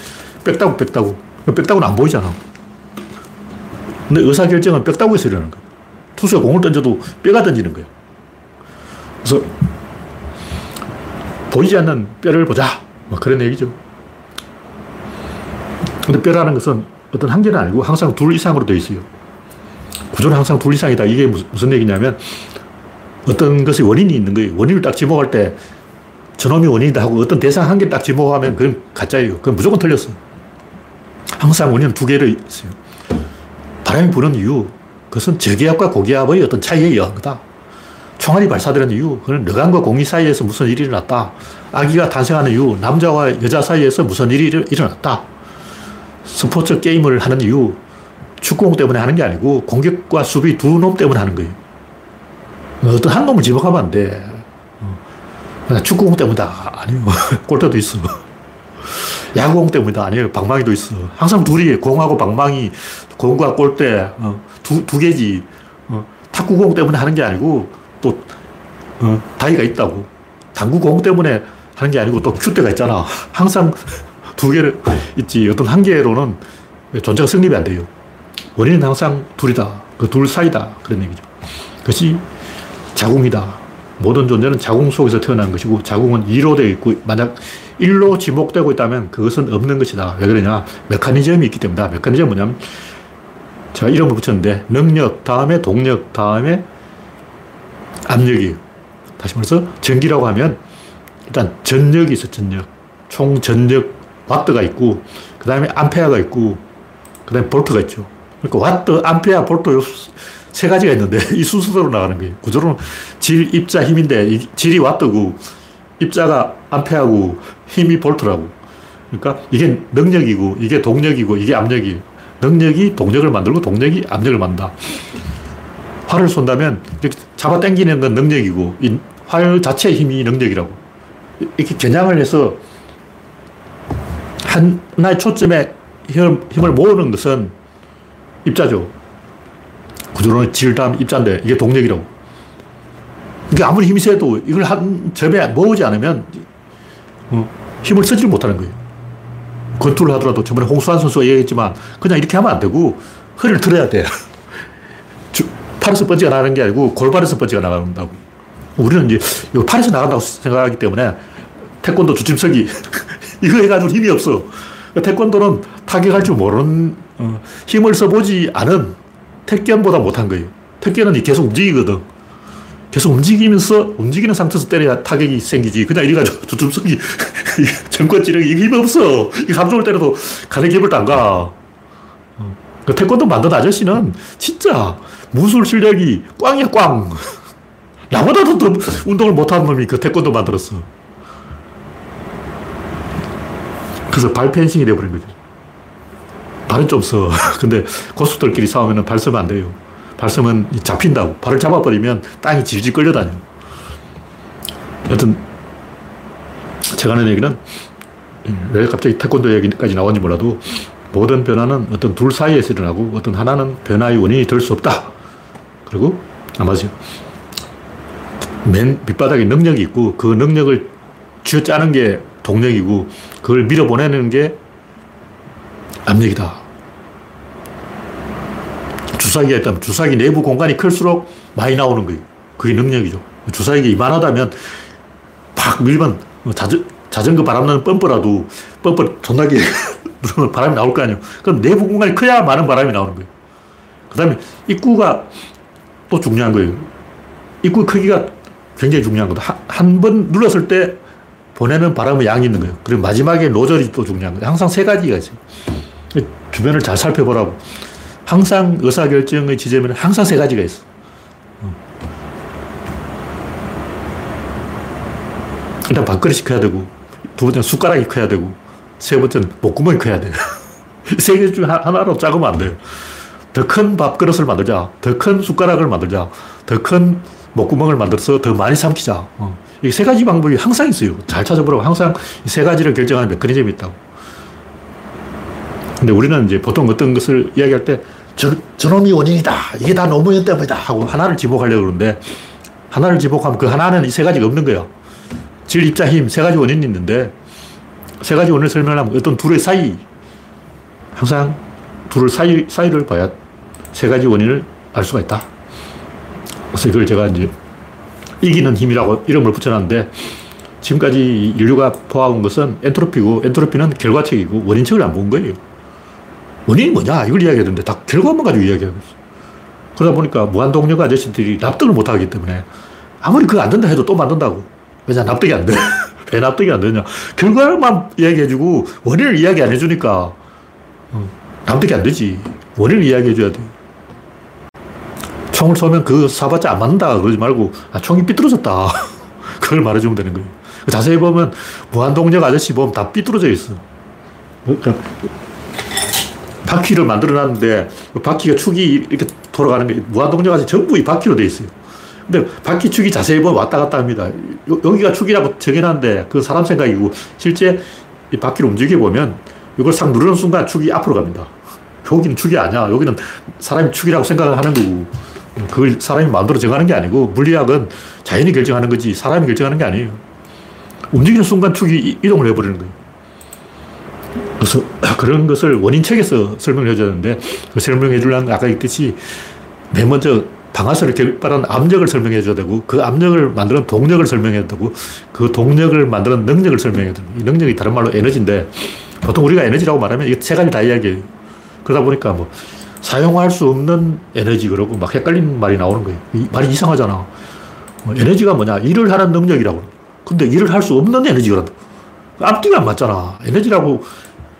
빽다구, 빽다구. 빽다구는 안 보이잖아. 근데 의사결정은 빽다구에서 일어나는 거야. 투수가 공을 던져도 뼈가 던지는 거예요. 그래서 보이지 않는 뼈를 보자. 뭐 그런 얘기죠. 근데 뼈라는 것은 어떤 한계는 아니고 항상 둘 이상으로 되어 있어요. 구조는 항상 둘 이상이다. 이게 무슨 얘기냐면 어떤 것이 원인이 있는 거예요. 원인을 딱 지목할 때 저놈이 원인이다 하고 어떤 대상 한 개 딱 지목하면 그건 가짜예요. 그건 무조건 틀렸어. 항상 원인은 두 개를 있어요. 바람이 부는 이유, 그것은 저기압과 고기압의 어떤 차이에 의한 거다. 총알이 발사되는 이유, 그는 르간과 공기 사이에서 무슨 일이 일어났다. 아기가 탄생하는 이유, 남자와 여자 사이에서 무슨 일이 일어났다. 스포츠 게임을 하는 이유, 축구공 때문에 하는 게 아니고 공격과 수비 두 놈 때문에 하는 거예요. 어떤 한 놈을 지목하면 안 돼. 어. 축구공 때문이다. 아니요. 골대도 있어. 야구공 때문이다. 아니에요. 방망이도 있어. 항상 둘이 공하고 방망이, 공과 골대, 어, 두, 두 개지. 어, 탁구공 때문에 하는 게 아니고 또 어, 다이가 있다고. 당구공 때문에 하는 게 아니고 또 큐대가 있잖아. 항상 두 개를 있지. 어떤 한 개로는 존재가 성립이 안 돼요. 원인은 항상 둘이다. 그 둘 사이다. 그런 얘기죠. 그것이 자궁이다. 모든 존재는 자궁 속에서 태어난 것이고 자궁은 2로 되어 있고 만약 1로 지목되고 있다면 그것은 없는 것이다. 왜 그러냐? 메커니즘이 있기 때문이다. 메커니즘은 뭐냐면 제가 이름을 붙였는데 능력 다음에 동력 다음에 압력이 다시 말해서 전기라고 하면 일단 전력이 있어 전력 총 전력 와트가 있고 그 다음에 암페어가 있고 그 다음에 볼트가 있죠 그러니까 와트, 암페어, 볼트 세 가지가 있는데 이 순서대로 나가는 거예요 구조론은 질, 입자, 힘인데 질이 와트고 입자가 암페어고 힘이 볼트라고 그러니까 이게 능력이고 이게 동력이고 이게 압력이 능력이 동력을 만들고 동력이 압력을 만든다. 활을 쏜다면 잡아 당기는 건 능력이고 이 활 자체의 힘이 능력이라고. 이렇게 겨냥을 해서 하나의 초점에 힘을 모으는 것은 입자죠. 구조론의 질담 입자인데 이게 동력이라고. 이게 아무리 힘이 세도 이걸 한 점에 모으지 않으면 어, 힘을 쓰지 못하는 거예요. 권투를 하더라도 저번에 홍수환 선수가 얘기했지만 그냥 이렇게 하면 안 되고 허리를 들어야 돼. 팔에서 번지가 나가는 게 아니고 골반에서 번지가 나간다고. 우리는 이제 팔에서 나간다고 생각하기 때문에 태권도 주침석이 이거 해가지고 힘이 없어. 태권도는 타격할 줄 모르는 어, 힘을 써보지 않은 택견보다 못한 거예요. 택견은 계속 움직이거든. 계속 움직이면서 움직이는 상태에서 때려야 타격이 생기지. 그냥 이래가지고 주춤석이 정권지력이 힘이 없어. 이 감정을 때려도 가는 기분도 안 가. 어. 그 태권도 만든 아저씨는 진짜 무술 실력이 꽝이야 꽝. 나보다도 더 운동을 못하는 놈이 그 태권도 만들었어. 그래서 발펜싱이 돼버린 거죠. 발은 좀 써. 근데 고수들끼리 싸우면 발 쓰면 안 돼요. 발 쓰면 잡힌다고. 발을 잡아버리면 땅이 질질 끌려다녀. 여튼, 제가 하는 얘기는 왜 갑자기 태권도 얘기까지 나온지 몰라도 모든 변화는 어떤 둘 사이에서 일어나고 어떤 하나는 변화의 원인이 될 수 없다. 그리고, 아, 맞아요. 맨 밑바닥에 능력이 있고 그 능력을 쥐어 짜는 게 동력이고 그걸 밀어보내는 게 압력이다. 주사기가 있다면 주사기 내부 공간이 클수록 많이 나오는 거예요. 그게 능력이죠. 주사기가 이만하다면 팍 밀면 자전, 자전거 바람 나는 펌프라도 펌프 존나게 바람이 나올 거 아니에요. 그럼 내부 공간이 커야 많은 바람이 나오는 거예요. 그 다음에 입구가 또 중요한 거예요. 입구 크기가 굉장히 중요한 거다. 한 번 눌렀을 때 보내는 바람의 양이 있는 거예요. 그리고 마지막에 노절이 또 중요한 거예요. 항상 세 가지가 있어요. 주변을 잘 살펴보라고. 항상 의사결정의 지점에는 항상 세 가지가 있어. 일단 밥그릇이 커야 되고, 두 번째는 숟가락이 커야 되고, 세 번째는 목구멍이 커야 돼요. 세 개 중 하나로 작으면 안 돼요. 더 큰 밥그릇을 만들자. 더 큰 숟가락을 만들자. 더 큰 목구멍을 만들어서 더 많이 삼키자. 어. 이 세 가지 방법이 항상 있어요. 잘 찾아보라고. 항상 세 가지를 결정하는 메커니즘이 있다고. 근데 우리는 이제 보통 어떤 것을 이야기할 때 저, 저놈이 원인이다. 이게 다 노무현 때문이다. 하고 하나를 지목하려고 그러는데 하나를 지목하면 그 하나는 이 세 가지가 없는 거예요. 질, 입자, 힘 세 가지 원인이 있는데 세 가지 원인을 설명하면 어떤 둘의 사이 항상 둘의 사이, 사이를 봐야 세 가지 원인을 알 수가 있다. 그래서 이걸 제가 이제 이기는 힘이라고 이름을 붙여놨는데 지금까지 인류가 보아온 것은 엔트로피고 엔트로피는 결과책이고 원인책을 안 본 거예요. 원인이 뭐냐 이걸 이야기하는데 다 결과만 가지고 이야기하고 있어. 그러다 보니까 무한동력 아저씨들이 납득을 못 하기 때문에 아무리 그거 안 된다 해도 또 만든다고. 왜냐 납득이 안 돼. 왜 납득이 안 되냐. 결과만 이야기해주고 원인을 이야기 안 해주니까 어, 납득이 안 되지. 원인을 이야기해줘야 돼. 총을 쏘면 그 쏴봤자 안 맞는다 그러지 말고 아, 총이 삐뚤어졌다. 그걸 말해주면 되는 거예요. 자세히 보면 무한동력 아저씨 보면 다 삐뚤어져 있어. 그러니까 바퀴를 만들어 놨는데 그 바퀴가 축이 이렇게 돌아가는 게 무한동력 아저씨 전부 이 바퀴로 돼 있어요. 근데 바퀴 축이 자세히 보면 왔다 갔다 합니다. 여기가 축이라고 정해놨는데 그 사람 생각이고 실제 이 바퀴를 움직여 보면 이걸 싹 누르는 순간 축이 앞으로 갑니다. 여기는 축이 아니야. 여기는 사람이 축이라고 생각을 하는 거고. 그걸 사람이 마음대로 정하는 게 아니고 물리학은 자연이 결정하는 거지 사람이 결정하는 게 아니에요. 움직이는 순간 축이 이동을 해버리는 거예요. 그래서 그런 것을 원인책에서 설명을 해줬는데 그 설명해 주려면 아까 했듯이 맨 먼저 방아쇠를 결발한 압력을 설명해 줘야 되고 그 압력을 만드는 동력을 설명해야 되고 그 동력을 만드는 능력을 설명해야 되고 이 능력이 다른 말로 에너지인데 보통 우리가 에너지라고 말하면 이게 세 가지 다 이야기해요. 그러다 보니까 뭐 사용할 수 없는 에너지 그러고 막 헷갈리는 말이 나오는 거예요. 말이 이상하잖아. 어, 에너지가 뭐냐? 일을 하는 능력이라고. 근데 일을 할 수 없는 에너지거든. 앞뒤가 안 맞잖아. 에너지라고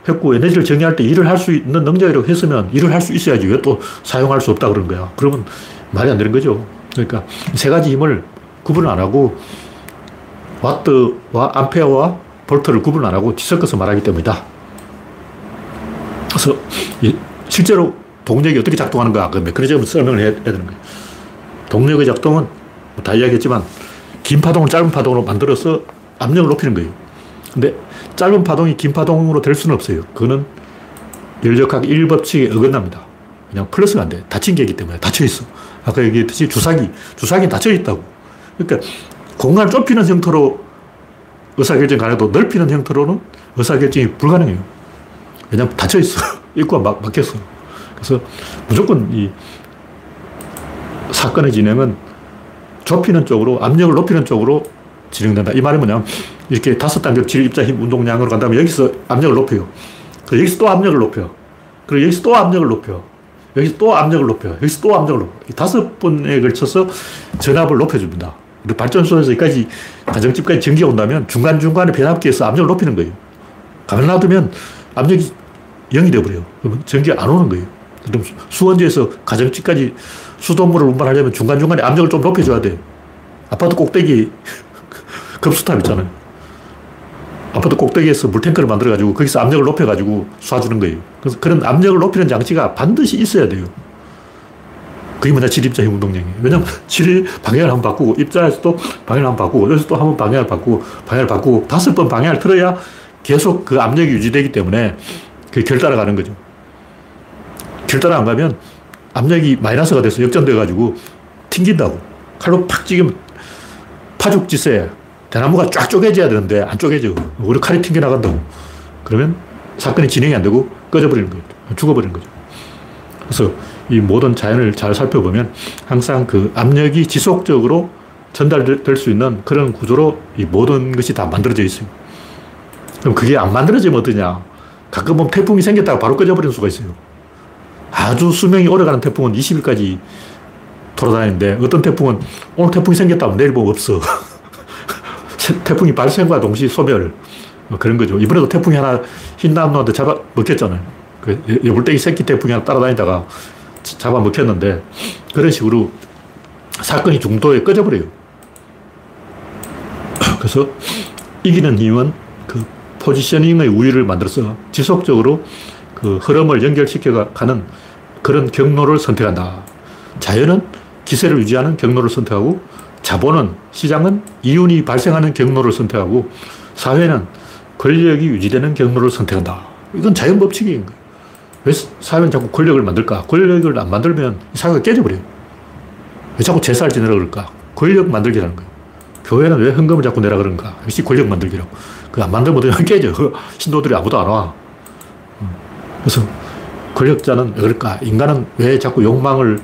했고 에너지를 정의할 때 일을 할 수 있는 능력이라고 했으면 일을 할 수 있어야지 왜 또 사용할 수 없다 그런 거야. 그러면 말이 안 되는 거죠. 그러니까 세 가지 힘을 구분 안 하고 와트와 암페어와 볼트를 구분 안 하고 뒤섞어서 말하기 때문이다. 그래서 실제로 동력이 어떻게 작동하는가, 그 메커니즘을 설명을 해야 되는 거예요. 동력의 작동은 다 이야기했지만, 긴 파동을 짧은 파동으로 만들어서 압력을 높이는 거예요. 근데 짧은 파동이 긴 파동으로 될 수는 없어요. 그거는 열역학 1법칙에 어긋납니다. 그냥 플러스가 안 돼. 닫힌 게이기 때문에 닫혀 있어. 아까 얘기했듯이 주사기, 주사기 닫혀 있다고. 그러니까 공간을 좁히는 형태로 의사결정 가능해도 넓히는 형태로는 의사결정이 불가능해요. 왜냐하면 닫혀 있어. 입구가 막, 막혔어. 그래서 무조건 이 사건의 진행은 좁히는 쪽으로, 압력을 높이는 쪽으로 진행된다. 이 말이 뭐냐면, 이렇게 다섯 단계 질, 입자, 힘, 운동량으로 간다면 여기서 압력을 높여요. 그리고 여기서 또 압력을 높여. 그리고 여기서 또 압력을 높여. 여기서 또 압력을 높여. 여기서 또 압력을 높여. 다섯 번에 걸쳐서 전압을 높여줍니다. 발전소에서 여기까지, 가정집까지 전기가 온다면 중간중간에 변압기에서 압력을 높이는 거예요. 가만 놔두면 압력이 0이 되어버려요. 그러면 전기가 안 오는 거예요. 그럼 수원지에서 가정집까지 수돗물을 운반하려면 중간중간에 압력을 좀 높여줘야 돼. 아파트 꼭대기 급수탑 있잖아요. 아파트 꼭대기에서 물탱크를 만들어가지고 거기서 압력을 높여가지고 쏴주는 거예요. 그래서 그런 압력을 높이는 장치가 반드시 있어야 돼요. 그게 뭐냐, 질입자 힘 운동량이에요. 왜냐면 질 방향을 한번 바꾸고, 입자에서도 방향을 한번 바꾸고, 여기서 또 한번 방향을 바꾸고, 방향을 바꾸고, 다섯 번 방향을 틀어야 계속 그 압력이 유지되기 때문에 그게 결 따라가는 거죠. 결 따라 안 가면 압력이 마이너스가 돼서 역전돼가지고 튕긴다고. 칼로 팍 찍으면 파죽지세. 대나무가 쫙 쪼개져야 되는데 안 쪼개져. 오히려 칼이 튕겨나간다고. 그러면 사건이 진행이 안 되고 꺼져버리는 거예요. 죽어버리는 거죠. 그래서 이 모든 자연을 잘 살펴보면 항상 그 압력이 지속적으로 전달될 수 있는 그런 구조로 이 모든 것이 다 만들어져 있어요. 그럼 그게 안 만들어지면 어떠냐? 가끔 보면 태풍이 생겼다가 바로 꺼져버리는 수가 있어요. 아주 수명이 오래가는 태풍은 20일까지 돌아다니는데 어떤 태풍은 오늘 태풍이 생겼다면 내일 보면 없어. 태풍이 발생과 동시 소멸. 뭐 그런 거죠. 이번에도 태풍이 하나 흰남노한테 잡아 먹혔잖아요. 그 여불떼기 새끼 태풍이 하나 따라다니다가 잡아 먹혔는데 그런 식으로 사건이 중도에 꺼져버려요. 그래서 이기는 힘은 그 포지셔닝의 우위를 만들어서 지속적으로 그 흐름을 연결시켜 가는 그런 경로를 선택한다. 자연은 기세를 유지하는 경로를 선택하고 자본은, 시장은 이윤이 발생하는 경로를 선택하고 사회는 권력이 유지되는 경로를 선택한다. 이건 자연 법칙인 거예요. 왜 사회는 자꾸 권력을 만들까? 권력을 안 만들면 사회가 깨져버려요. 왜 자꾸 제사를 지내라 그럴까? 권력 만들기라는 거예요. 교회는 왜 헌금을 자꾸 내라 그런가? 역시 권력 만들기라고. 그 안 만들면 어떻게 깨져. 신도들이 아무도 안 와. 음. 그래서 권력자는 왜 그럴까? 인간은 왜 자꾸 욕망을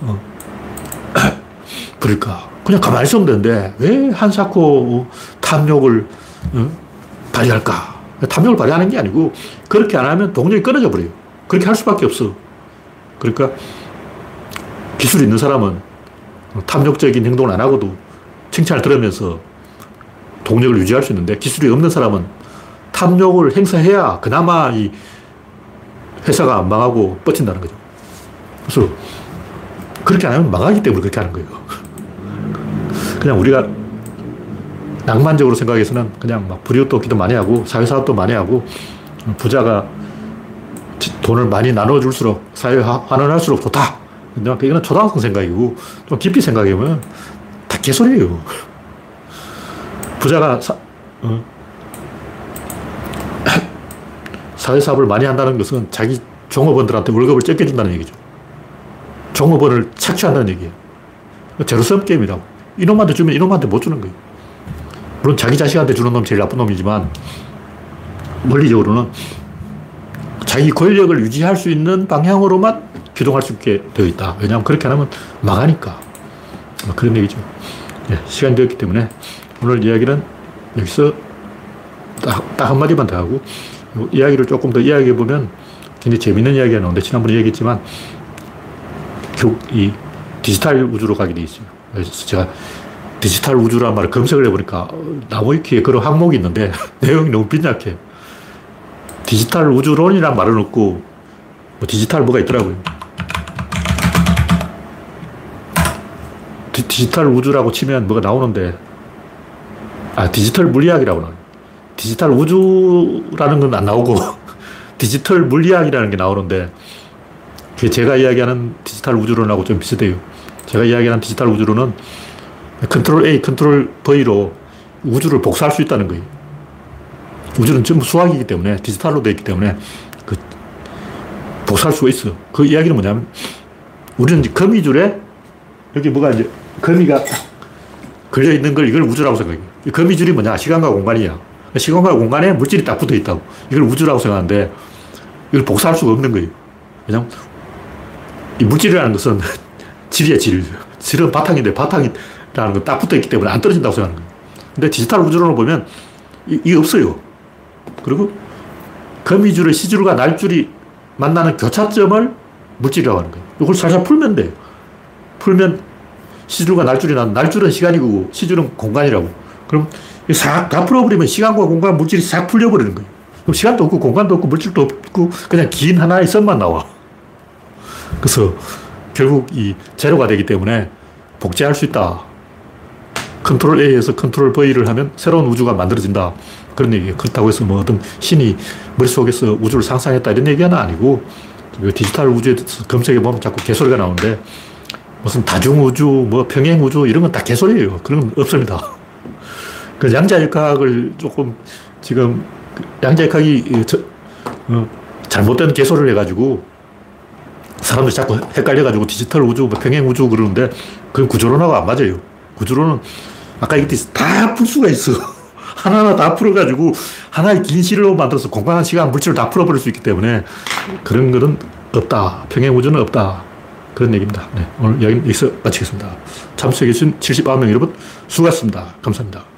어, 부릴까? 그냥 가만히 있으면 되는데 왜 한사코 탐욕을 어, 발휘할까? 탐욕을 발휘하는 게 아니고 그렇게 안 하면 동력이 끊어져 버려요. 그렇게 할 수밖에 없어. 그러니까 기술이 있는 사람은 탐욕적인 행동을 안 하고도 칭찬을 들으면서 동력을 유지할 수 있는데 기술이 없는 사람은 탐욕을 행사해야 그나마 이 회사가 안 망하고 뻗친다는 거죠. 그래서 그렇게 안 하면 망하기 때문에 그렇게 하는 거예요. 그냥 우리가 낭만적으로 생각해서는 그냥 막 불이웃돕기도 많이 하고 사회사업도 많이 하고 부자가 돈을 많이 나눠줄수록 사회에 환원할수록 좋다. 근데 이거는 초등학생 생각이고 좀 깊이 생각해보면 다 개소리예요. 부자가 사, 어, 사회사업을 많이 한다는 것은 자기 종업원들한테 월급을 적게 준다는 얘기죠. 종업원을 착취한다는 얘기예요. 제로섬 게임이라고. 이놈한테 주면 이놈한테 못 주는 거예요. 물론 자기 자식한테 주는 놈 제일 나쁜 놈이지만 원리적으로는 자기 권력을 유지할 수 있는 방향으로만 기동할 수 있게 되어 있다. 왜냐하면 그렇게 안 하면 망하니까. 뭐 그런 얘기죠. 네, 시간이 되었기 때문에 오늘 이야기는 여기서 딱, 딱 한마디만 더 하고 이야기를 조금 더 이야기해 보면 굉장히 재밌는 이야기가 나오는데 지난번에 얘기했지만 결국 이 디지털 우주로 가게 돼 있어요. 그래서 제가 디지털 우주란 말을 검색을 해보니까 나무위키에 그런 항목이 있는데 내용이 너무 빈약해. 디지털 우주론이란 말은 없고 뭐 디지털 뭐가 있더라고요. 디, 디지털 우주라고 치면 뭐가 나오는데 아 디지털 물리학이라고 나와요. 디지털 우주라는 건 안 나오고 디지털 물리학이라는 게 나오는데 그게 제가 이야기하는 디지털 우주론하고 좀 비슷해요. 제가 이야기하는 디지털 우주론은 컨트롤 A, 컨트롤 V로 우주를 복사할 수 있다는 거예요. 우주는 전부 수학이기 때문에 디지털로 되어 있기 때문에 그 복사할 수가 있어. 그 이야기는 뭐냐면 우리는 이제 거미줄에 여기 뭐가 이제 거미가 걸려 있는 걸 이걸 우주라고 생각해요. 거미줄이 뭐냐? 시간과 공간이야. 시간과 공간에 물질이 딱 붙어 있다고. 이걸 우주라고 생각하는데 이걸 복사할 수가 없는 거예요. 왜냐면 이 물질이라는 것은 질이야, 질. 질은 바탕인데 바탕이라는 건 딱 붙어 있기 때문에 안 떨어진다고 생각하는 거예요. 근데 디지털 우주론을 보면 이, 게 없어요. 그리고 거미줄의 시줄과 날줄이 만나는 교차점을 물질이라고 하는 거예요. 이걸 살살 풀면 돼요. 풀면 시줄과 날줄이 난 날줄은 시간이고 시줄은 공간이라고. 그럼 싹 다 풀어버리면 시간과 공간, 물질이 싹 풀려버리는 거예요. 그럼 시간도 없고 공간도 없고 물질도 없고 그냥 긴 하나의 선만 나와. 그래서 결국 이 제로가 되기 때문에 복제할 수 있다. 컨트롤 A에서 컨트롤 V를 하면 새로운 우주가 만들어진다. 그런 얘기 그렇다고 해서 뭐 어떤 신이 머릿속에서 우주를 상상했다 이런 얘기는 아니고 디지털 우주에 검색해 보면 자꾸 개소리가 나오는데 무슨 다중우주, 뭐 평행우주 이런 건 다 개소리예요. 그런 건 없습니다. 그 양자역학을 조금 지금 양자역학이 저, 어, 잘못된 개소리를 해가지고 사람들이 자꾸 헷갈려가지고 디지털 우주, 뭐 평행 우주 그러는데 그 구조론하고 안 맞아요. 구조론은 아까 얘기했듯이 다 풀 수가 있어. 하나하나 다 풀어가지고 하나의 긴 시로 만들어서 공간, 시간, 물질을 다 풀어버릴 수 있기 때문에 그런 것은 없다. 평행 우주는 없다. 그런 얘기입니다. 네, 오늘 여기서 마치겠습니다. 참석해주신 79명 여러분 수고하셨습니다. 감사합니다.